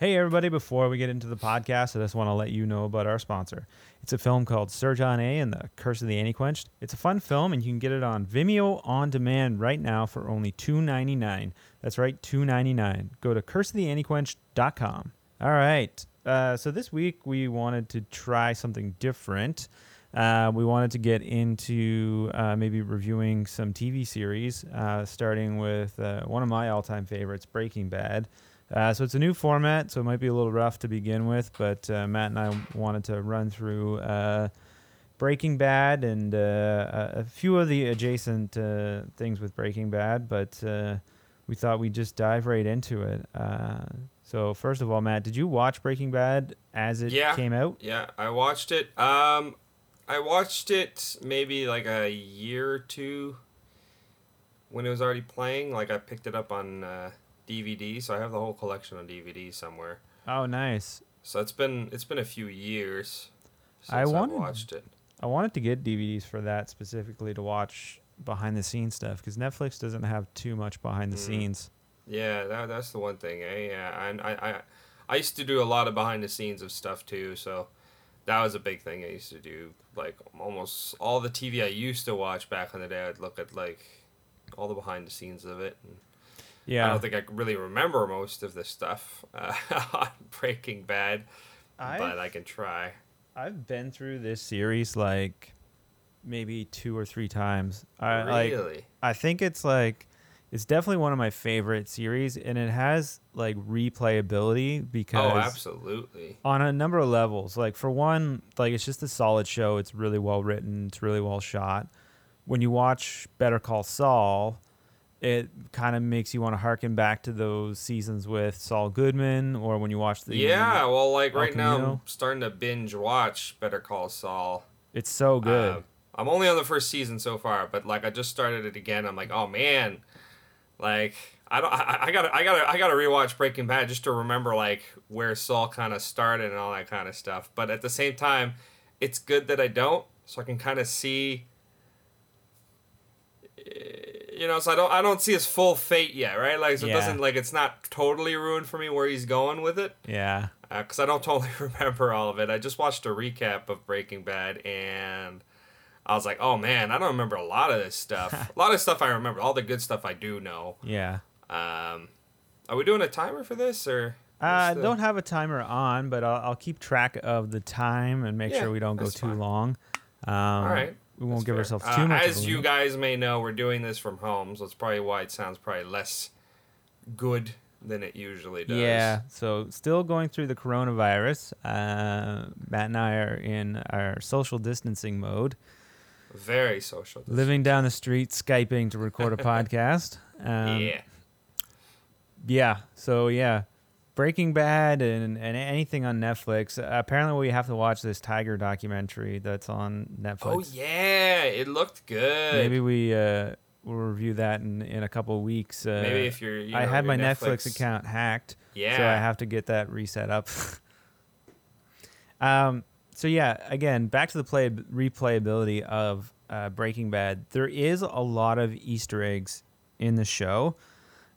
Hey, everybody, before we get into the podcast, I just want to let you know about our sponsor. It's a film called Sir John A. and the Curse of the Anti-Quenched. It's a fun film, and you can get it on Vimeo on demand right now for only $2.99. That's right, $2.99. Go to curseoftheantiquenched.com. All right. Uh, so this week we wanted to try something different. Uh, we wanted to get into uh, maybe reviewing some TV series, uh, starting with uh, one of my all-time favorites, Breaking Bad. Uh, so it's a new format, so it might be a little rough to begin with, but uh, Matt and I wanted to run through uh, Breaking Bad and uh, a few of the adjacent uh, things with Breaking Bad, but uh, we thought we'd just dive right into it. Uh, so first of all, Matt, did you watch Breaking Bad as it Yeah. came out? Yeah, I watched it. Um, I watched it maybe like a year or two when it was already playing. Like I picked it up on uh, DVD, so I have the whole collection on DVD somewhere. Oh, nice. So it's been it's been a few years since I I wanted- watched it. I wanted to get DVDs for that specifically to watch behind the scenes stuff because Netflix doesn't have too much behind the Mm. scenes. Yeah, that, that's the one thing. Eh? Yeah, and I, I I used to do a lot of behind the scenes of stuff too, so that was a big thing I used to do. Like almost all the TV I used to watch back in the day, I'd look at like all the behind the scenes of it. And I don't think I really remember most of the stuff uh, on Breaking Bad, but I can try. I've been through this series like maybe two or three times. I like really? I think it's like it's definitely one of my favorite series and it has like replayability because Oh, absolutely. on a number of levels. Like for one, like it's just a solid show. It's really well written. It's really well shot. When you watch Better Call Saul, it kind of makes you want to harken back to those seasons with Saul Goodman, or when you watch the Yeah, well, like right now, I'm starting to binge watch Better Call Saul. it's so good. Uh, I'm only on the first season so far, but like I just started it again. I'm like, oh man, like I don't, I, I gotta, I gotta, I gotta rewatch Breaking Bad just to remember like where Saul kind of started and all that kind of stuff. But at the same time, it's good that I don't, so I can kind of see. You know, so I don't, I don't see his full fate yet, right? Like, so Yeah. it doesn't, like, it's not totally ruined for me where he's going with it yeah. because I don't totally remember all of it. I just watched a recap of Breaking Bad, and I was like, "Oh man, I don't remember a lot of this stuff. a lot of stuff I remember. All the good stuff I do know." Yeah. Um, are we doing a timer for this, or? I what's the- don't have a timer on, but I'll, I'll keep track of the time and make Yeah, sure we don't go too fine. long. Um, All right. We won't That's give fair. ourselves Uh, too much. of As you guys may know, we're doing this from home, so that's probably why it sounds probably less good than it usually does. Yeah, so still going through the coronavirus. Uh, Matt and I are in our social distancing mode, Very social. living down the street, Skyping to record a podcast. Um, yeah. Yeah. So yeah, Breaking Bad and, and anything on Netflix. Apparently, we have to watch this tiger documentary that's on Netflix. Oh yeah, it looked good. Maybe we uh, will review that in, in a couple of weeks. Uh, Maybe if you're. You I know, had my your Netflix, account hacked, Yeah. so I have to get that reset up. um. So yeah, again, back to the play replayability of uh, Breaking Bad. There is a lot of Easter eggs in the show.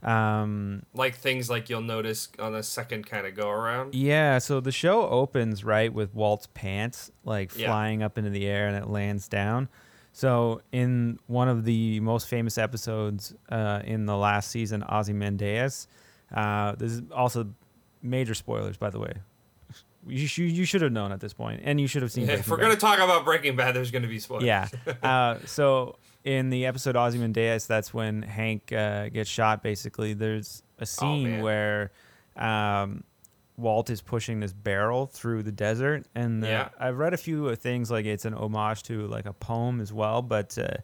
Um, like things like you'll notice on the second kind of go around. Yeah, so the show opens right with Walt's pants like Yeah. flying up into the air and it lands down. So in one of the most famous episodes uh, in the last season, Ozymandias, uh, this is also major spoilers, by the way. You, sh- you should have known at this point, and you should have seen. if we're gonna talk about Breaking Bad, there's gonna be spoilers. Yeah. Uh, so in the episode Ozymandias, that's when Hank uh, gets shot. Basically, there's a scene Oh, where um, Walt is pushing this barrel through the desert, and uh, Yeah. I've read a few things like it's an homage to like a poem as well. But uh,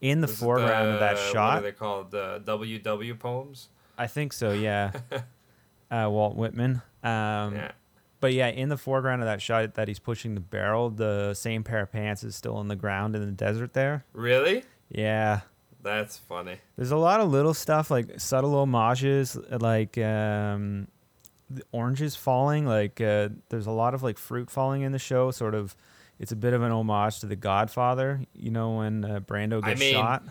in the Was foreground of that What shot, are they called? The WW poems. I think so. Yeah. uh, Walt Whitman. Um, yeah. But yeah, in the foreground of that shot that he's pushing the barrel, the same pair of pants is still on the ground in the desert there. Really? Yeah. That's funny. There's a lot of little stuff like subtle homages, like um, the oranges falling. Like uh, there's a lot of like fruit falling in the show. Sort of, it's a bit of an homage to The Godfather. You know when uh, Brando I gets mean, shot.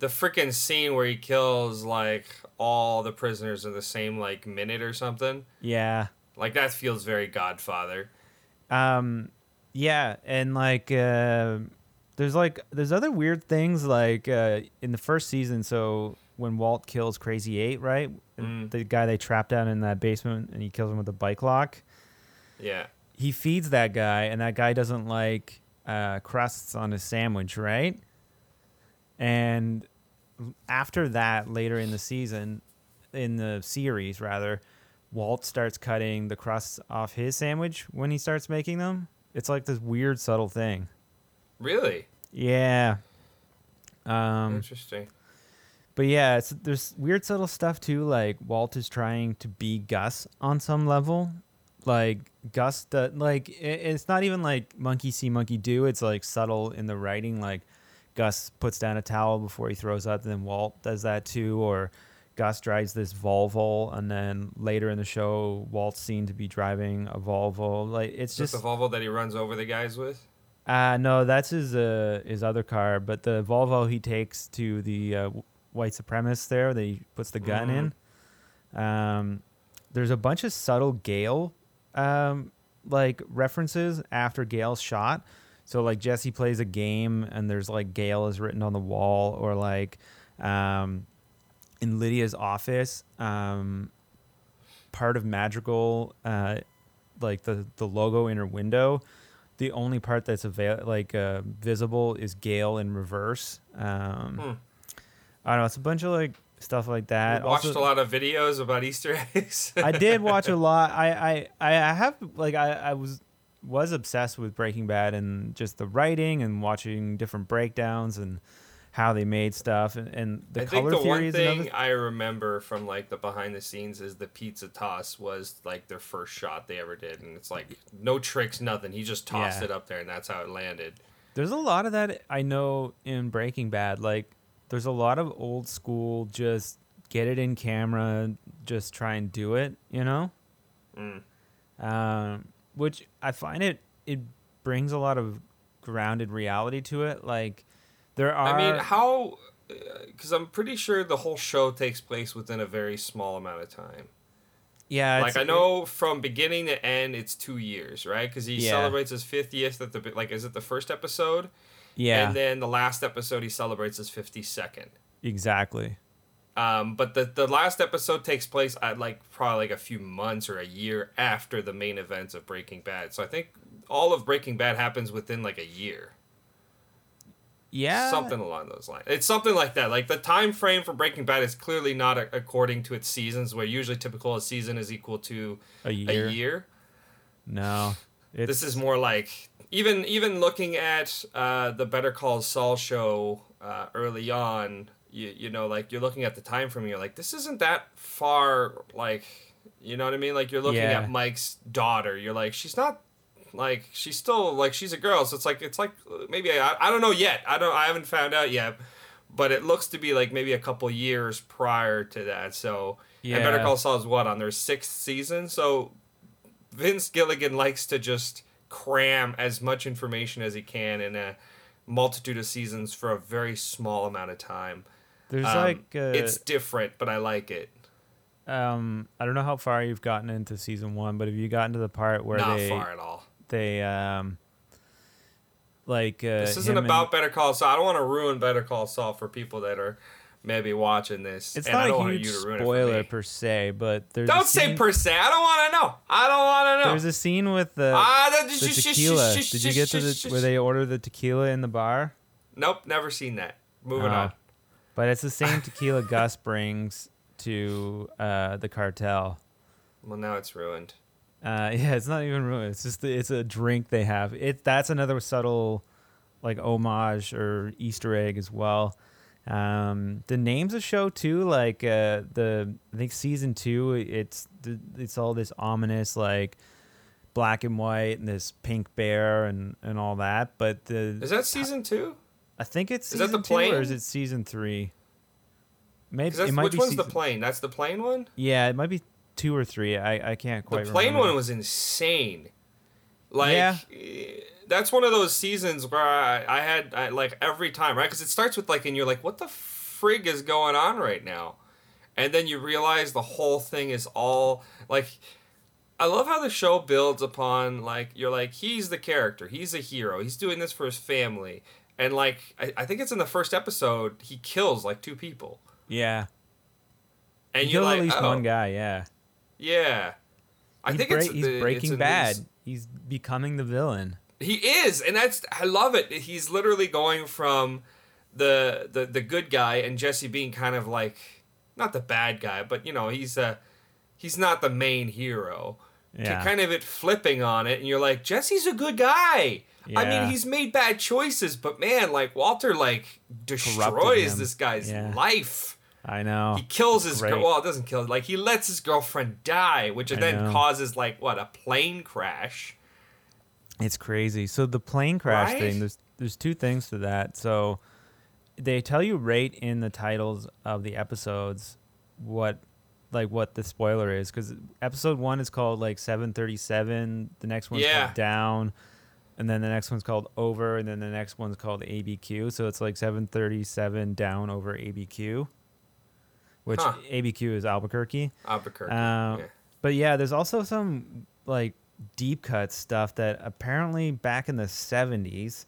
The freaking scene where he kills like all the prisoners in the same like minute or something. Yeah, Like that feels very Godfather. Um, yeah, and like uh, there's like there's other weird things like uh, in the first season. So when Walt kills Crazy Eight, right, Mm. the guy they trapped down in that basement, and he kills him with a bike lock. Yeah. He feeds that guy, and that guy doesn't like uh, crusts on his sandwich, right? And after that, later in the season, in the series rather, Walt starts cutting the crusts off his sandwich when he starts making them. It's like this weird, subtle thing. Really Yeah. Um, interesting. but yeah, it's, there's weird, subtle stuff too. Like Walt is trying to be Gus on some level. Like Gus, the, like it, it's not even like monkey see, monkey do. It's like subtle in the writing. Like Gus puts down a towel before he throws up, and then Walt does that too. Or Gus drives this Volvo, and then later in the show, Walt's seen to be driving a Volvo. Like it's Is just the Volvo that he runs over the guys with? Uh no, that's his uh his other car, but the Volvo he takes to the uh, white supremacist there that he puts the gun in. Um there's a bunch of subtle Gale um like references after Gale's shot. So like Jesse plays a game and there's like Gale is written on the wall or like um in Lydia's office um part of Madrigal uh like the the logo in her window the only part that's avail- like uh, visible is Gale in reverse. Um, Hmm. I don't know. It's a bunch of like stuff like that. We watched Also- a lot of videos about Easter eggs. I did watch a lot. I I I have like I I was was obsessed with Breaking Bad and just the writing and watching different breakdowns and how they made stuff and, and the I think color the one thing other. I remember from like the behind the scenes is the pizza toss was like their first shot they ever did, and it's like no tricks, nothing. He just tossed Yeah. it up there, and that's how it landed. There's a lot of that I know in Breaking Bad. Like, there's a lot of old school, just get it in camera, just try and do it, you know? Mm. Um, which I find it, it brings a lot of grounded reality to it. Like, there are. I mean, how? Because I'm pretty sure the whole show takes place within a very small amount of time. yeah, like I know from beginning to end, it's two years, right? Because he Yeah. celebrates his fiftieth at the like, is it the first episode? yeah, And then the last episode, he celebrates his fifty second. exactly. Um, but the the last episode takes place at like probably like a few months or a year after the main events of Breaking Bad. So I think all of Breaking Bad happens within like a year, Yeah. something along those lines. It's something like that. Like the time frame for Breaking Bad is clearly not a- according to its seasons, where usually typical a season is equal to A year. a year. No. This is more like even even looking at uh, the Better Call Saul show uh, early on. You you know like you're looking at the time frame. You're like this isn't that far. Like you know what I mean. Like you're looking Yeah. at Mike's daughter. You're like she's not like she's still like she's a girl. So it's like it's like maybe I, I don't know yet. I don't I haven't found out yet. But it looks to be like maybe a couple years prior to that. So and Better Call Saul is what on their sixth season. So Vince Gilligan likes to just cram as much information as he can in a multitude of seasons for a very small amount of time. there's Um, like. Uh, it's different, but I like it. um, I don't know how far you've gotten into season one, but have you gotten to the part where Not they. far at all. They um like uh This isn't him and- about Better Call Saul. I don't want to ruin Better Call Saul for people that are maybe watching this. it's and I not don't a huge you to ruin it for spoiler per se but there's Don't say per se. I don't want to know. I don't want to know. there's a scene with the, ah, that- the sh- tequila did you get to the where they order the tequila in the bar Nope, never seen that. Moving Oh. on. but it's the same tequila gus brings to uh the cartel Well, now it's ruined. Uh yeah it's not even ruined it's just the, it's a drink they have it that's another subtle like homage or easter egg as well um the names of show too like uh the i think season two it's it's all this ominous like black and white and this pink bear and and all that but the Is that season two? i think it's is that the two or is it season three Maybe it might which be one's season, the plane? That's the plane one. yeah it might be two or three i i can't quite. The plane remember. one was insane. Like Yeah. eh, that's one of those seasons where I, I had I, like every time right because it starts with like and you're like what the frig is going on right now, and then you realize the whole thing is all like I love how the show builds upon like you're like he's the character, he's a hero, he's doing this for his family, and like I, I think it's in the first episode he kills like two people, Yeah. and you're like at least oh, one guy. Yeah. Yeah. I He think it's he's the- Breaking in Bad. He's becoming the villain. He is, and that's I love it. He's literally going from the the the good guy and Jesse being kind of like not the bad guy, but you know he's uh he's not the main hero. Yeah. To kind of it flipping on it, and you're like Jesse's a good guy. I mean, he's made bad choices, but man, like Walter, like destroys this guy's Yeah. life. I know. He kills his girl. Well, it doesn't kill. Like he lets his girlfriend die, which I then know. causes like what a plane crash. It's crazy. So the plane crash Right? thing, there's there's two things to that. So they tell you right in the titles of the episodes what like what the spoiler is because episode one is called like 737 the next one's Yeah. called down and then the next one's called over and then the next one's called abq so it's like 737 down over abq which Huh. abq is albuquerque Albuquerque. um, yeah. But yeah, there's also some like deep cut stuff that apparently back in the 70s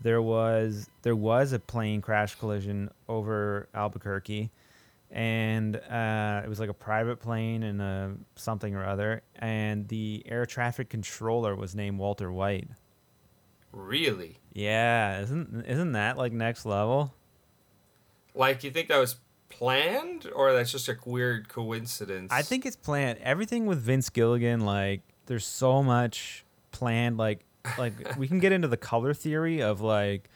there was there was a plane crash collision over Albuquerque and uh, it was like a private plane and a something or other and the air traffic controller was named Walter White. Really? Yeah, isn't isn't that like next level? Like you think that was planned or that's just a weird coincidence? I think it's planned. Everything with Vince Gilligan, like, there's so much planned. Like, like we can get into the color theory of like,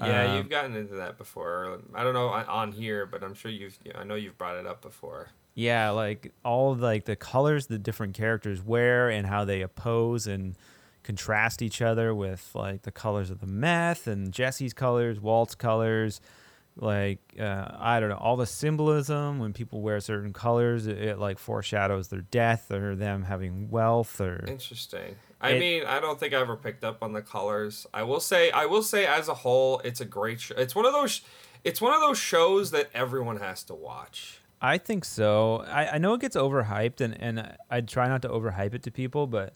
Yeah, um, you've gotten into that before. I don't know on here, but I'm sure you've. I know you've brought it up before. yeah, like all of, like the colors the different characters wear and how they oppose and contrast each other with like the colors of the meth and Jesse's colors, Walt's colors. Like uh, I don't know, all the symbolism when people wear certain colors, it, it like foreshadows their death or them having wealth or Interesting. I It- mean, I don't think I ever picked up on the colors. I will say, I will say, as a whole, it's a great show. It's one of those. It's one of those shows that everyone has to watch. I think so. I, I know it gets overhyped, and, and I try not to overhype it to people, but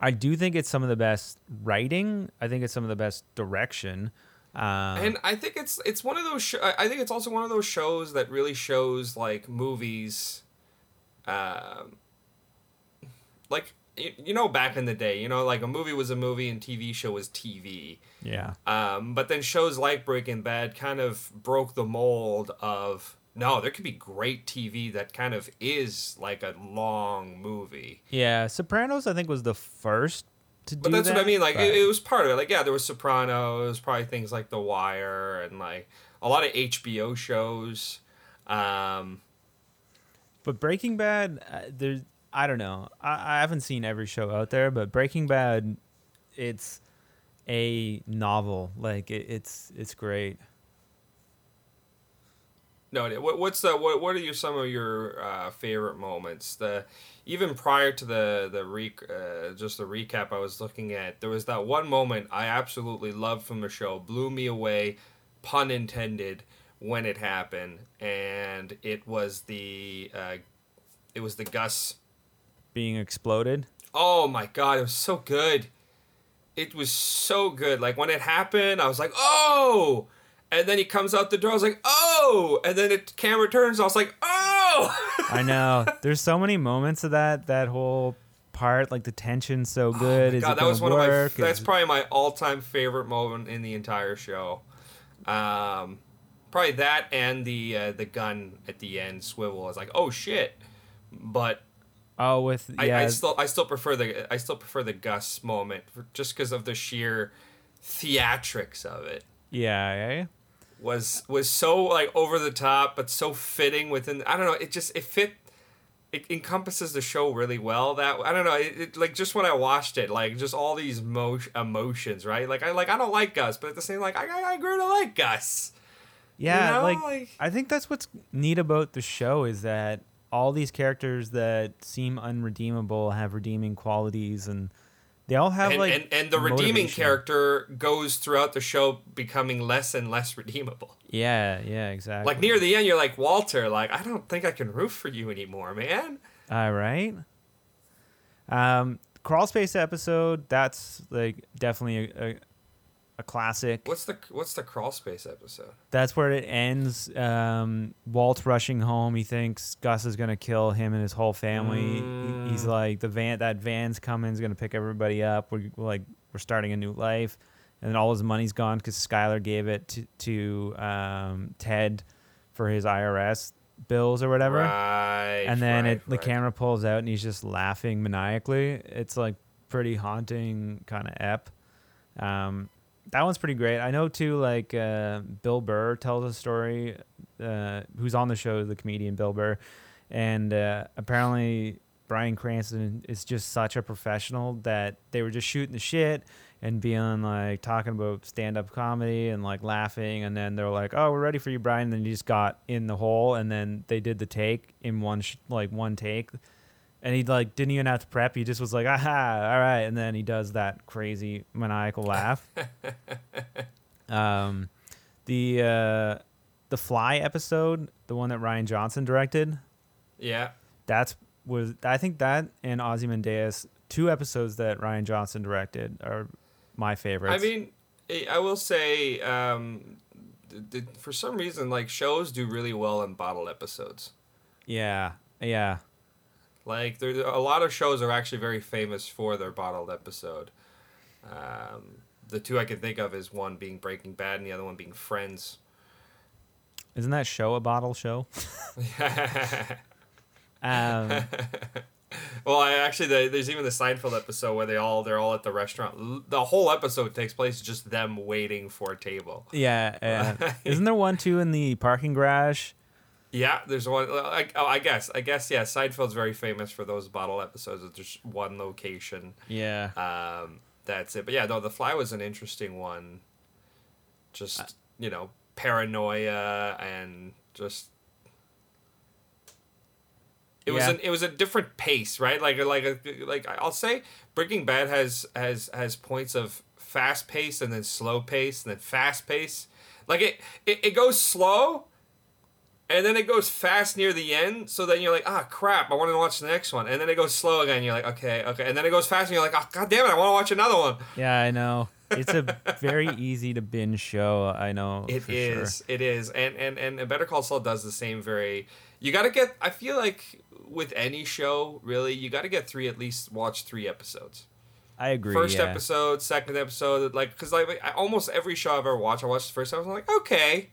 I do think it's some of the best writing. I think it's some of the best direction. Um, and I think it's it's one of those. Sh- I I think it's also one of those shows that really shows like movies, um, like you, you know back in the day, you know, like a movie was a movie and TV show was TV. yeah, Um, but then shows like Breaking Bad kind of broke the mold of no, there could be great TV that kind of is like a long movie. yeah. Sopranos, I think, was the first to But that's what I mean. Like but- it, it was part of it. Like yeah, there was Sopranos, probably things like The Wire, and like a lot of HBO shows. Um, But Breaking Bad, uh, there's I don't know. I, I haven't seen every show out there, but Breaking Bad, it's a novel. Like it, it's it's great. No, what, what's the what? What are your some of your uh, favorite moments? The even prior to the the re, uh, just the recap I was looking at, there was that one moment I absolutely loved from the show, blew me away, pun intended, when it happened, and it was the uh, it was the Gus Being exploded. Oh my god, it was so good. It was so good. Like when it happened, I was like, "Oh!" And then he comes out the door. I was like, "Oh!" And then it camera turns. I was like, "Oh!" I know. There's so many moments of that that whole part. Like the tension's so good. Oh my Is god, that was one gonna of my. That's Is- probably my all-time favorite moment in the entire show. Um, probably that and the uh, the gun at the end swivel. I was like, "Oh shit!" But oh with I, yeah. I still I still prefer the I still prefer the Gus moment for, just because of the sheer theatrics of it. yeah, yeah. Was was so like over the top but so fitting within I don't know it just it fit it encompasses the show really well that I don't know it, it like just when I watched it like just all these mo- emotions right? Like I like I don't like Gus but at the same like I I, I grew to like Gus. Yeah, know, like, like- I think that's what's neat about the show is that all these characters that seem unredeemable have redeeming qualities, and they all have and, like and and the redeeming character goes throughout the show becoming less and less redeemable Yeah, yeah, exactly. like near the end you're like Walter like I don't think I can root for you anymore man All right. Um, crawl space episode. That's like definitely a, a, a classic. What's the what's the crawl space episode? That's where it ends. Um, Walt's rushing home. He thinks Gus is gonna kill him and his whole family. He- He's Mm. like, the van that van's coming is gonna pick everybody up. We're we're like we're starting a new life, and then all his money's gone because Skyler gave it to to um, Ted for his IRS bills or whatever. Right. and then right, it, the right. camera pulls out and he's just laughing maniacally. It's like pretty haunting kind of ep. Um, that one's pretty great. I know too. Like uh, Bill Burr tells a story. Uh, who's on the show? The comedian Bill Burr, and uh, apparently Bryan Cranston is just such a professional that they were just shooting the shit and being like talking about stand up comedy and like laughing and then they're like, "Oh, we're ready for you, Brian." And then he just got in the hole and then they did the take in one sh- like one take. And he like didn't even have to prep. He just was like, "Aha, all right." And then he does that crazy maniacal laugh. um, the uh, the Fly episode, the one that Rian Johnson directed, Yeah. that's was I think that and Ozymandias, two episodes that Rian Johnson directed, are my favorites. I mean, I will say, um, th- th- for some reason, like shows do really well in bottle episodes. yeah, yeah, Like there, a lot of shows are actually very famous for their bottled episode. Um, the two I can think of is one being Breaking Bad and the other one being Friends. isn't that show a bottle show? Um, well, I actually the, there's even the Seinfeld episode where they all they're all at the restaurant. The whole episode takes place just them waiting for a table. yeah, uh, isn't there one too in the parking garage? Yeah, there's one. Like, oh, I guess, I guess, yeah. Seinfeld's very famous for those bottle episodes. It's just one location. Yeah, Um, that's it. But yeah, no, The Fly was an interesting one. Just you know, paranoia and just. It was an, it was a different pace, right? Like like like I'll say Breaking Bad has has has points of fast pace and then slow pace and then fast pace. Like it it, it goes slow and then it goes fast near the end, so then you're like, ah, crap, I want to watch the next one. And then it goes slow again, you're like, okay, okay. And then it goes fast, and you're like, oh, god damn it, I want to watch another one. yeah, I know. It's a very easy to binge show. I know It is, sure. it is, and and and Better Call Saul does the same. Very, you got to get. I feel like with any show, really, you got to get three at least. Watch three episodes. I agree. First yeah. episode, second episode, like because like I, almost every show I've ever watched, I watched the first episode. I'm like, okay,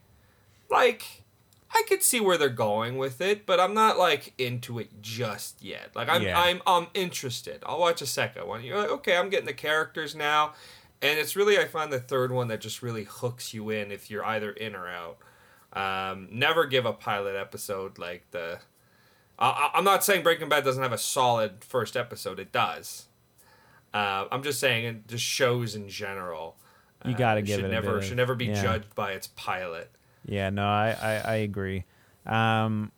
like I could see where they're going with it, but I'm not like into it just yet. Like I'm Yeah. I'm I'm interested. I'll watch a second one. You're like, okay, I'm getting the characters now, and it's really I find the third one that just really hooks you in if you're either in or out. Um, never give a pilot episode like the. I I'm not saying Breaking Bad doesn't have a solid first episode. It does. Uh, I'm just saying, it just shows in general. You uh, gotta give should it never should never be yeah. judged by its pilot. Yeah, no, I, I, I agree. Um,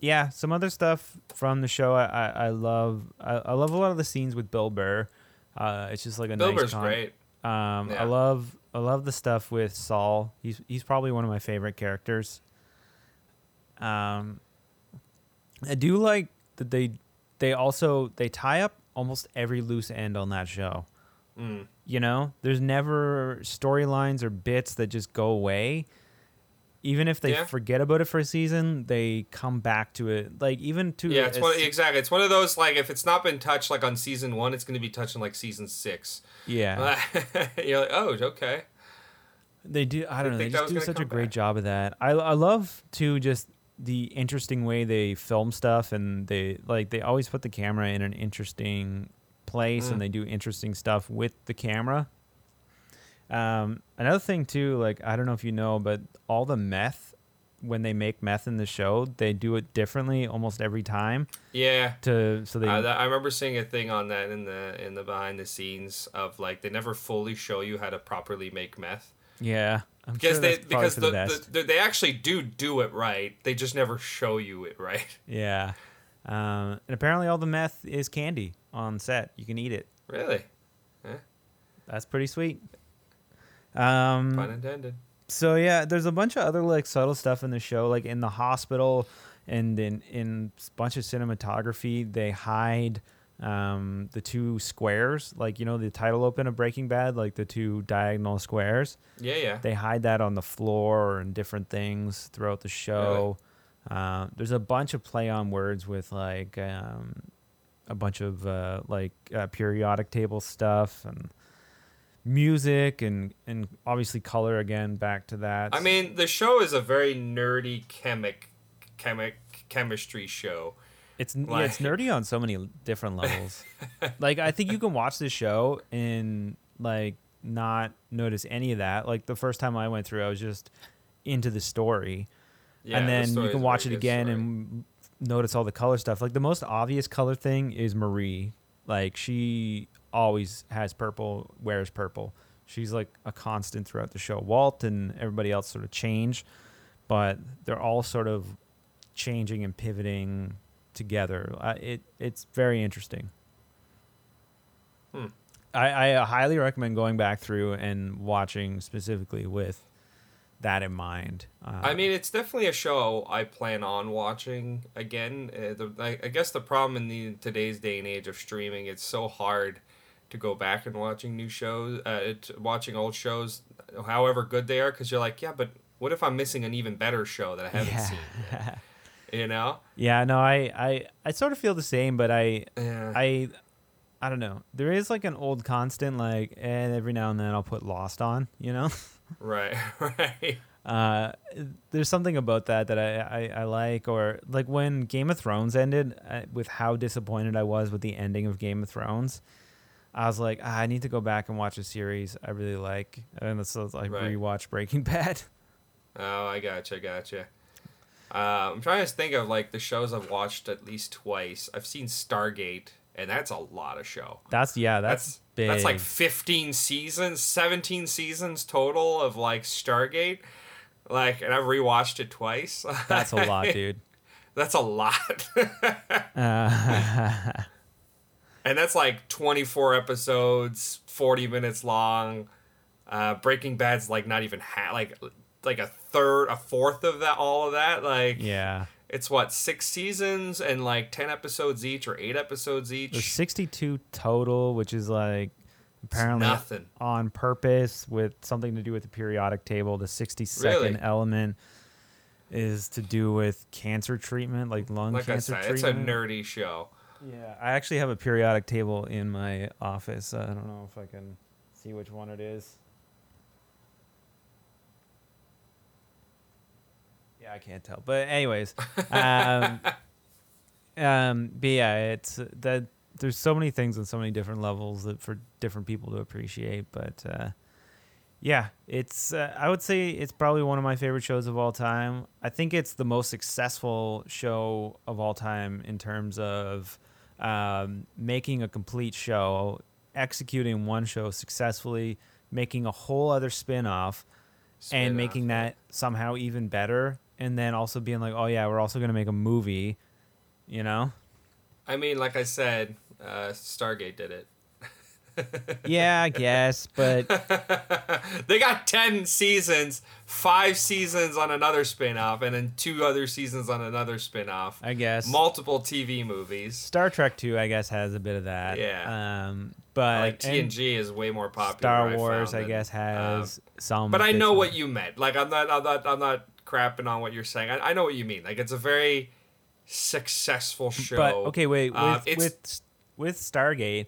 yeah, some other stuff from the show I, I, I love. I, I love a lot of the scenes with Bill Burr. Uh, it's just like a Bill nice Burr's con- great. Um, I love I love the stuff with Saul. He's he's probably one of my favorite characters. Um, I do like that they they also they tie up almost every loose end on that show. Mm. You know, there's never storylines or bits that just go away. Even if they Yeah. forget about it for a season, they come back to it. Like even to Yeah, it's one se- exactly. It's one of those like if it's not been touched like on season one, it's going to be touched in like season six. yeah. You're like, oh, okay. They do. I don't know. They just do such a great back. job of that. I I love too just the interesting way they film stuff, and they like they always put the camera in an interesting place, Mm. and they do interesting stuff with the camera. Um, another thing too, like I don't know if you know, but all the meth when they make meth in the show, they do it differently almost every time. Yeah. To so they Uh, that- I remember seeing a thing on that in the in the behind the scenes of like they never fully show you how to properly make meth yeah. I'm because sure they because the, the the, they actually do do it right. They just never show you it right. yeah. Um, and apparently all the meth is candy on set. You can eat it. Really, That's pretty sweet. Um, pun intended. so yeah, there's a bunch of other like subtle stuff in the show, like in the hospital and in in a bunch of cinematography, they hide Um, the two squares, like you know, the title open of Breaking Bad, like the two diagonal squares. Yeah, yeah. They hide that on the floor and different things throughout the show. Uh, there's a bunch of play on words with like um, a bunch of uh, like uh, periodic table stuff and music and and obviously color again back to that. I mean, the show is a very nerdy chemic, chemic chemistry show. It's yeah, it's nerdy on so many different levels. like I think you can watch this show and like not notice any of that. Like the first time I went through, I was just into the story, Yeah, and then story you can watch it again story. and notice all the color stuff. Like the most obvious color thing is Marie. Like she always has purple, wears purple. She's like a constant throughout the show. Walt and everybody else sort of change, but they're all sort of changing and pivoting together. Uh, it it's very interesting. Hmm. I, I highly recommend going back through and watching specifically with that in mind. Uh, I mean, it's definitely a show I plan on watching again. Uh, the, I, I guess the problem in the today's day and age of streaming, it's so hard to go back and watching new shows, uh, it, watching old shows, however good they are, because you're like, yeah, but what if I'm missing an even better show that I haven't yeah. seen? Yet? You know? yeah, no, I, I I sort of feel the same, but I Yeah. I I don't know. There is like an old constant, like, and every now and then I'll put Lost on, you know. right, right. uh, there's something about that that I, I, I like, or like when Game of Thrones ended, uh, with how disappointed I was with the ending of Game of Thrones. I was like, ah, I need to go back and watch a series I really like, and so like Right. rewatch Breaking Bad. Oh, I gotcha, I gotcha. Uh, I'm trying to think of like the shows I've watched at least twice. I've seen Stargate, and that's a lot of show. That's yeah, that's, That's big. that's like 15 seasons, 17 seasons total of like Stargate. Like, and I've rewatched it twice. that's a lot, dude. that's a lot. Uh, and that's like 24 episodes, 40 minutes long. Uh, Breaking Bad's like not even half, like like a third, a fourth of that, all of that. Like, yeah, it's what six seasons and like 10 episodes each or eight episodes each. there's 62 total, which is like apparently nothing. on purpose with something to do with the periodic table. The 62nd Really? element is to do with cancer treatment, like lung Like I cancer said, it's a nerdy show. Yeah, I actually have a periodic table in my office. I don't know if I can see which one it is. I can't tell. But anyways, um, um, but yeah, it's that there's so many things on so many different levels that for different people to appreciate. But uh, yeah, it's uh, I would say it's probably one of my favorite shows of all time. I think it's the most successful show of all time in terms of um, making a complete show, executing one show successfully, making a whole other spin-off Spin-off, and making that somehow even better and then also being like, "Oh yeah, we're also going to make a movie." You know? I mean, like I said, uh, Stargate did it. yeah, I guess, but they got 10 seasons, five seasons on another spin off, and then two other seasons on another spin off. I guess Multiple TV movies. Star Trek 2 I guess has a bit of that. Yeah. Um but Like and TNG is way more popular. Star Wars I than- guess um, has some but I know what you meant. Like I'm not, I'm not, I'm not crapping on what you're saying. I, I know what you mean. Like it's a very successful show. But okay, wait, with Uh, it's- with with Stargate,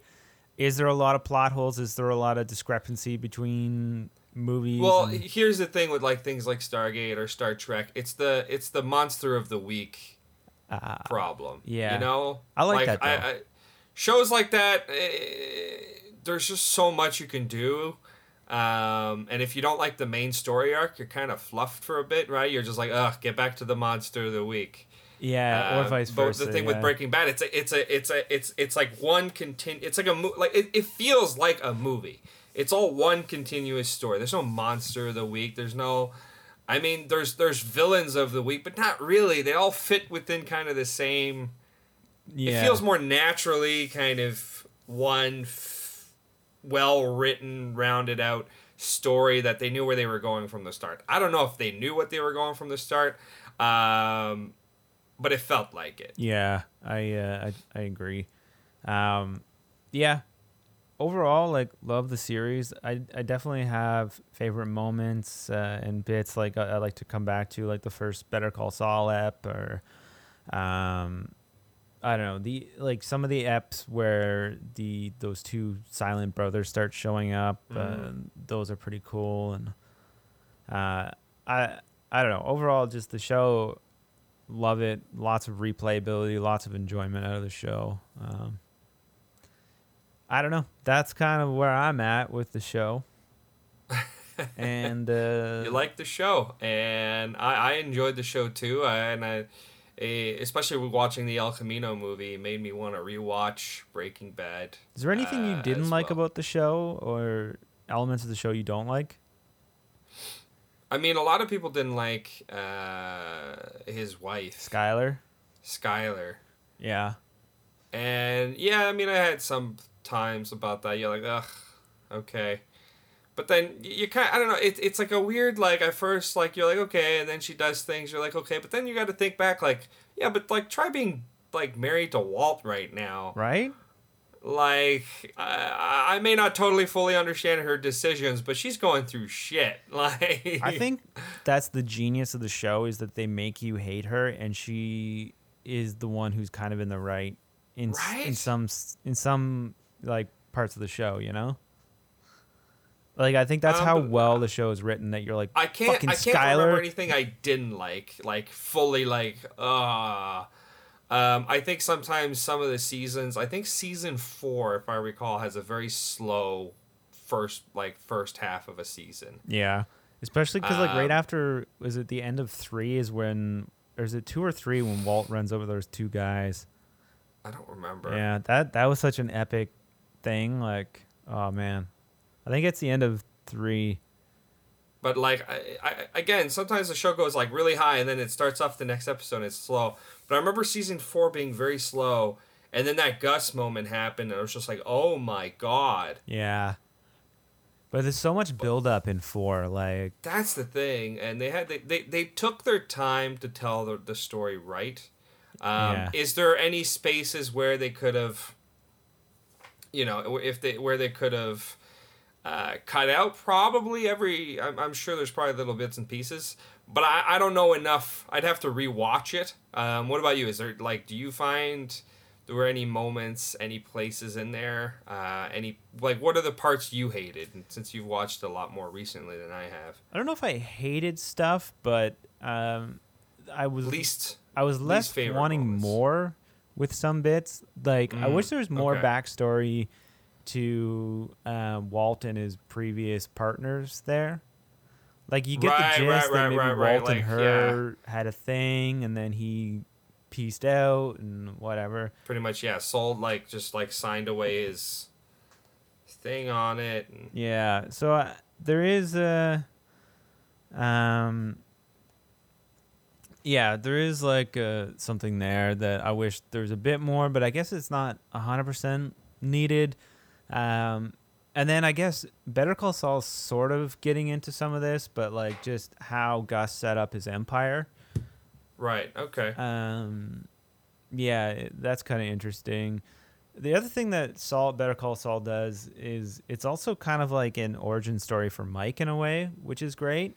is there a lot of plot holes? Is there a lot of discrepancy between movies? Well, and- here's the thing with like things like Stargate or Star Trek. It's the it's the monster of the week Ah, problem. yeah. you know, I like that, I. I, shows like that, eh, there's just so much you can do. Um, and if you don't like the main story arc, you're kind of fluffed for a bit, right? You're just like, ugh, get back to the monster of the week. yeah, or Uh, vice but the thing yeah. with Breaking Bad, it's a, it's a, it's a, it's, it's like one continu. It's like a mo- like it, it feels like a movie. It's all one continuous story. There's no monster of the week. There's no, I mean, there's there's villains of the week, but not really. They all fit within kind of the same. yeah. It feels more naturally kind of one well written, rounded out story that they knew where they were going from the start. I don't know if they knew what they were going from the start, um, but it felt like it. Yeah, I uh, I, I agree. Um, yeah. Overall, like love the series. I I definitely have favorite moments uh, and bits like I, I like to come back to, like the first Better Call Saul ep, or um, I don't know the like some of the eps where the those two silent brothers start showing up. Uh, Mhm. those are pretty cool, and uh, I I don't know. Overall, just the show, love it. Lots of replayability, lots of enjoyment out of the show. Um, I don't know. That's kind of where I'm at with the show. and uh, you like the show, and I, I enjoyed the show too. I, and I, eh, especially watching the El Camino movie, made me want to rewatch Breaking Bad. is there anything you uh, didn't like well. about the show, or elements of the show you don't like? I mean, a lot of people didn't like uh, his wife, Skyler. Skyler. Yeah. And yeah, I mean, I had some times about that. You're like, ugh, okay. But then you kind of, I don't know, it, it's like a weird, like, at first, like, you're like, okay, and then she does things, you're like, okay, but then you got to think back, like, yeah, but, like, try being, like, married to Walt right now. Right. Like, I, I may not totally fully understand her decisions, but she's going through shit. Like, I think that's the genius of the show is that they make you hate her, and she is the one who's kind of in the right in s- in some in some like parts of the show. You know. Like I think that's Um, how well the show is written. That you're like, I can't. fucking I can't remember anything I didn't like. Like fully. Like uh um, I think sometimes some of the seasons. I think season four, if I recall, has a very slow first like first half of a season. Yeah, especially because like right Um, after was it the end of three is when or is it two or three when Walt runs over those two guys? I don't remember. Yeah, that that was such an epic thing. Like, oh man, I think it's the end of three. But like I, I again, sometimes the show goes like really high and then it starts off the next episode and it's slow. But I remember season four being very slow, and then that Gus moment happened, and I was just like, oh my god. Yeah. But there's so much build up in four. Like, That's the thing, and they had they, they, they took their time to tell the, the story right. Um, Yeah. Is there any spaces where they could have, you know, if they where they could have uh, cut out? Probably every. I'm, I'm sure there's probably little bits and pieces, but I, I don't know enough. I'd have to rewatch it. Um, what about you? Is there like do you find there were any moments, any places in there, uh, any like what are the parts you hated? And since you've watched a lot more recently than I have. I don't know if I hated stuff, but um, I was least I was less wanting moments. more with some bits. Like, I Mm, wish there was more okay. backstory to uh, Walt and his previous partners there. Like, you get Right, the gist right, that maybe right, right, Walt and like, her had a thing, and then he pieced out and whatever. pretty much yeah sold like just like signed away his thing on it and Yeah. So uh, there is a, um, yeah, there is like uh, something there that I wish there was a bit more, but I guess it's not hundred percent needed. Um, and then I guess Better Call Saul's sort of getting into some of this, but like just how Gus set up his empire. right okay Um, yeah, that's kind of interesting. The other thing that Saul Better Call Saul does is it's also kind of like an origin story for Mike in a way, which is great.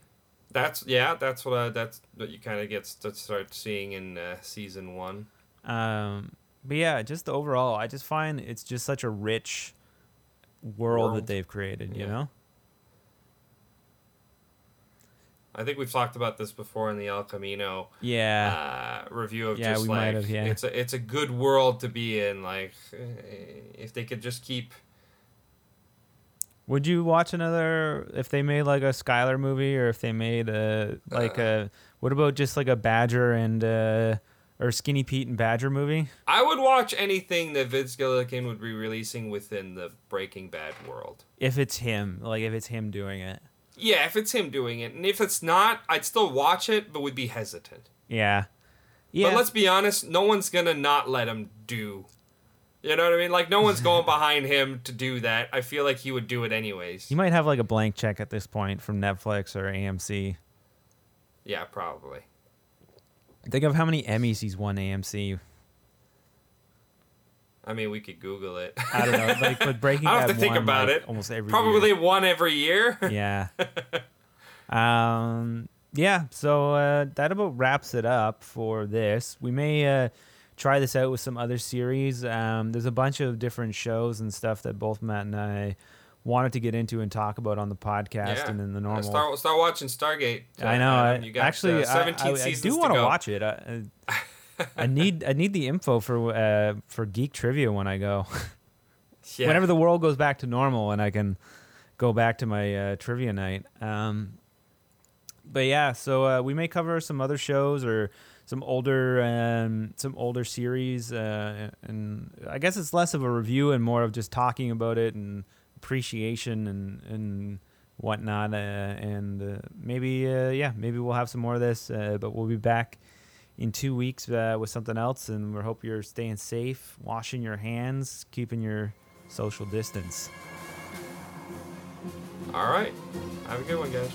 that's yeah that's what I, that's what you kind of get to start seeing in uh, season one Um, but yeah, just overall, I just find it's just such a rich world, that they've created. You know? i think we've talked about this before in the el camino Yeah. uh, review of Yeah, just we might like have, yeah. it's a it's a good world to be in like if they could just keep Would you watch another if they made like a Skyler movie, or if they made a like a what about just like a Badger and uh, or Skinny Pete and Badger movie? i would watch anything that vince gilligan would be releasing within the breaking bad world If it's him, like if it's him doing it. Yeah, if it's him doing it, and if it's not, I'd still watch it, but would be hesitant. Yeah. Yeah. But let's be honest, no one's gonna not let him do. You know what I mean? Like no one's going behind him to do that. I feel like he would do it anyways. he might have like a blank check at this point from Netflix or AMC. Yeah, probably. Think of how many Emmys he's won AMC. I mean, we could Google it. I don't know, like but Breaking I have to think won, about like, it. almost every Probably year. one every year. yeah. um. Yeah. So uh, that about wraps it up for this. We may uh, try this out with some other series. Um, there's a bunch of different shows and stuff that both Matt and I wanted to get into and talk about on the podcast and in the Uh, normal. Start, start watching Stargate. I know. I, You got, actually, uh, I- 17 I, I, do want to watch it. I, I, I need I need the info for uh, for geek trivia when I go. Yeah. Whenever the world goes back to normal and I can go back to my uh, trivia night. Um, but yeah, so uh, we may cover some other shows or some older um, some older series, uh, and I guess it's less of a review and more of just talking about it and appreciation and and whatnot. Uh, and uh, maybe uh, yeah, maybe we'll have some more of this. Uh, but we'll be back in two weeks uh, with something else, and we hope you're staying safe, washing your hands, keeping your social distance. All right. Have a good one, guys.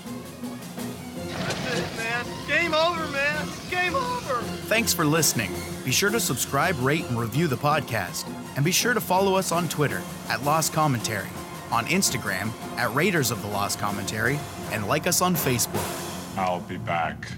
That's it, man. Game over, man. Game over. Thanks for listening. Be sure to subscribe, rate, and review the podcast. And be sure to follow us on Twitter at Lost Commentary, on Instagram at Raiders of the Lost Commentary, and like us on Facebook. I'll be back.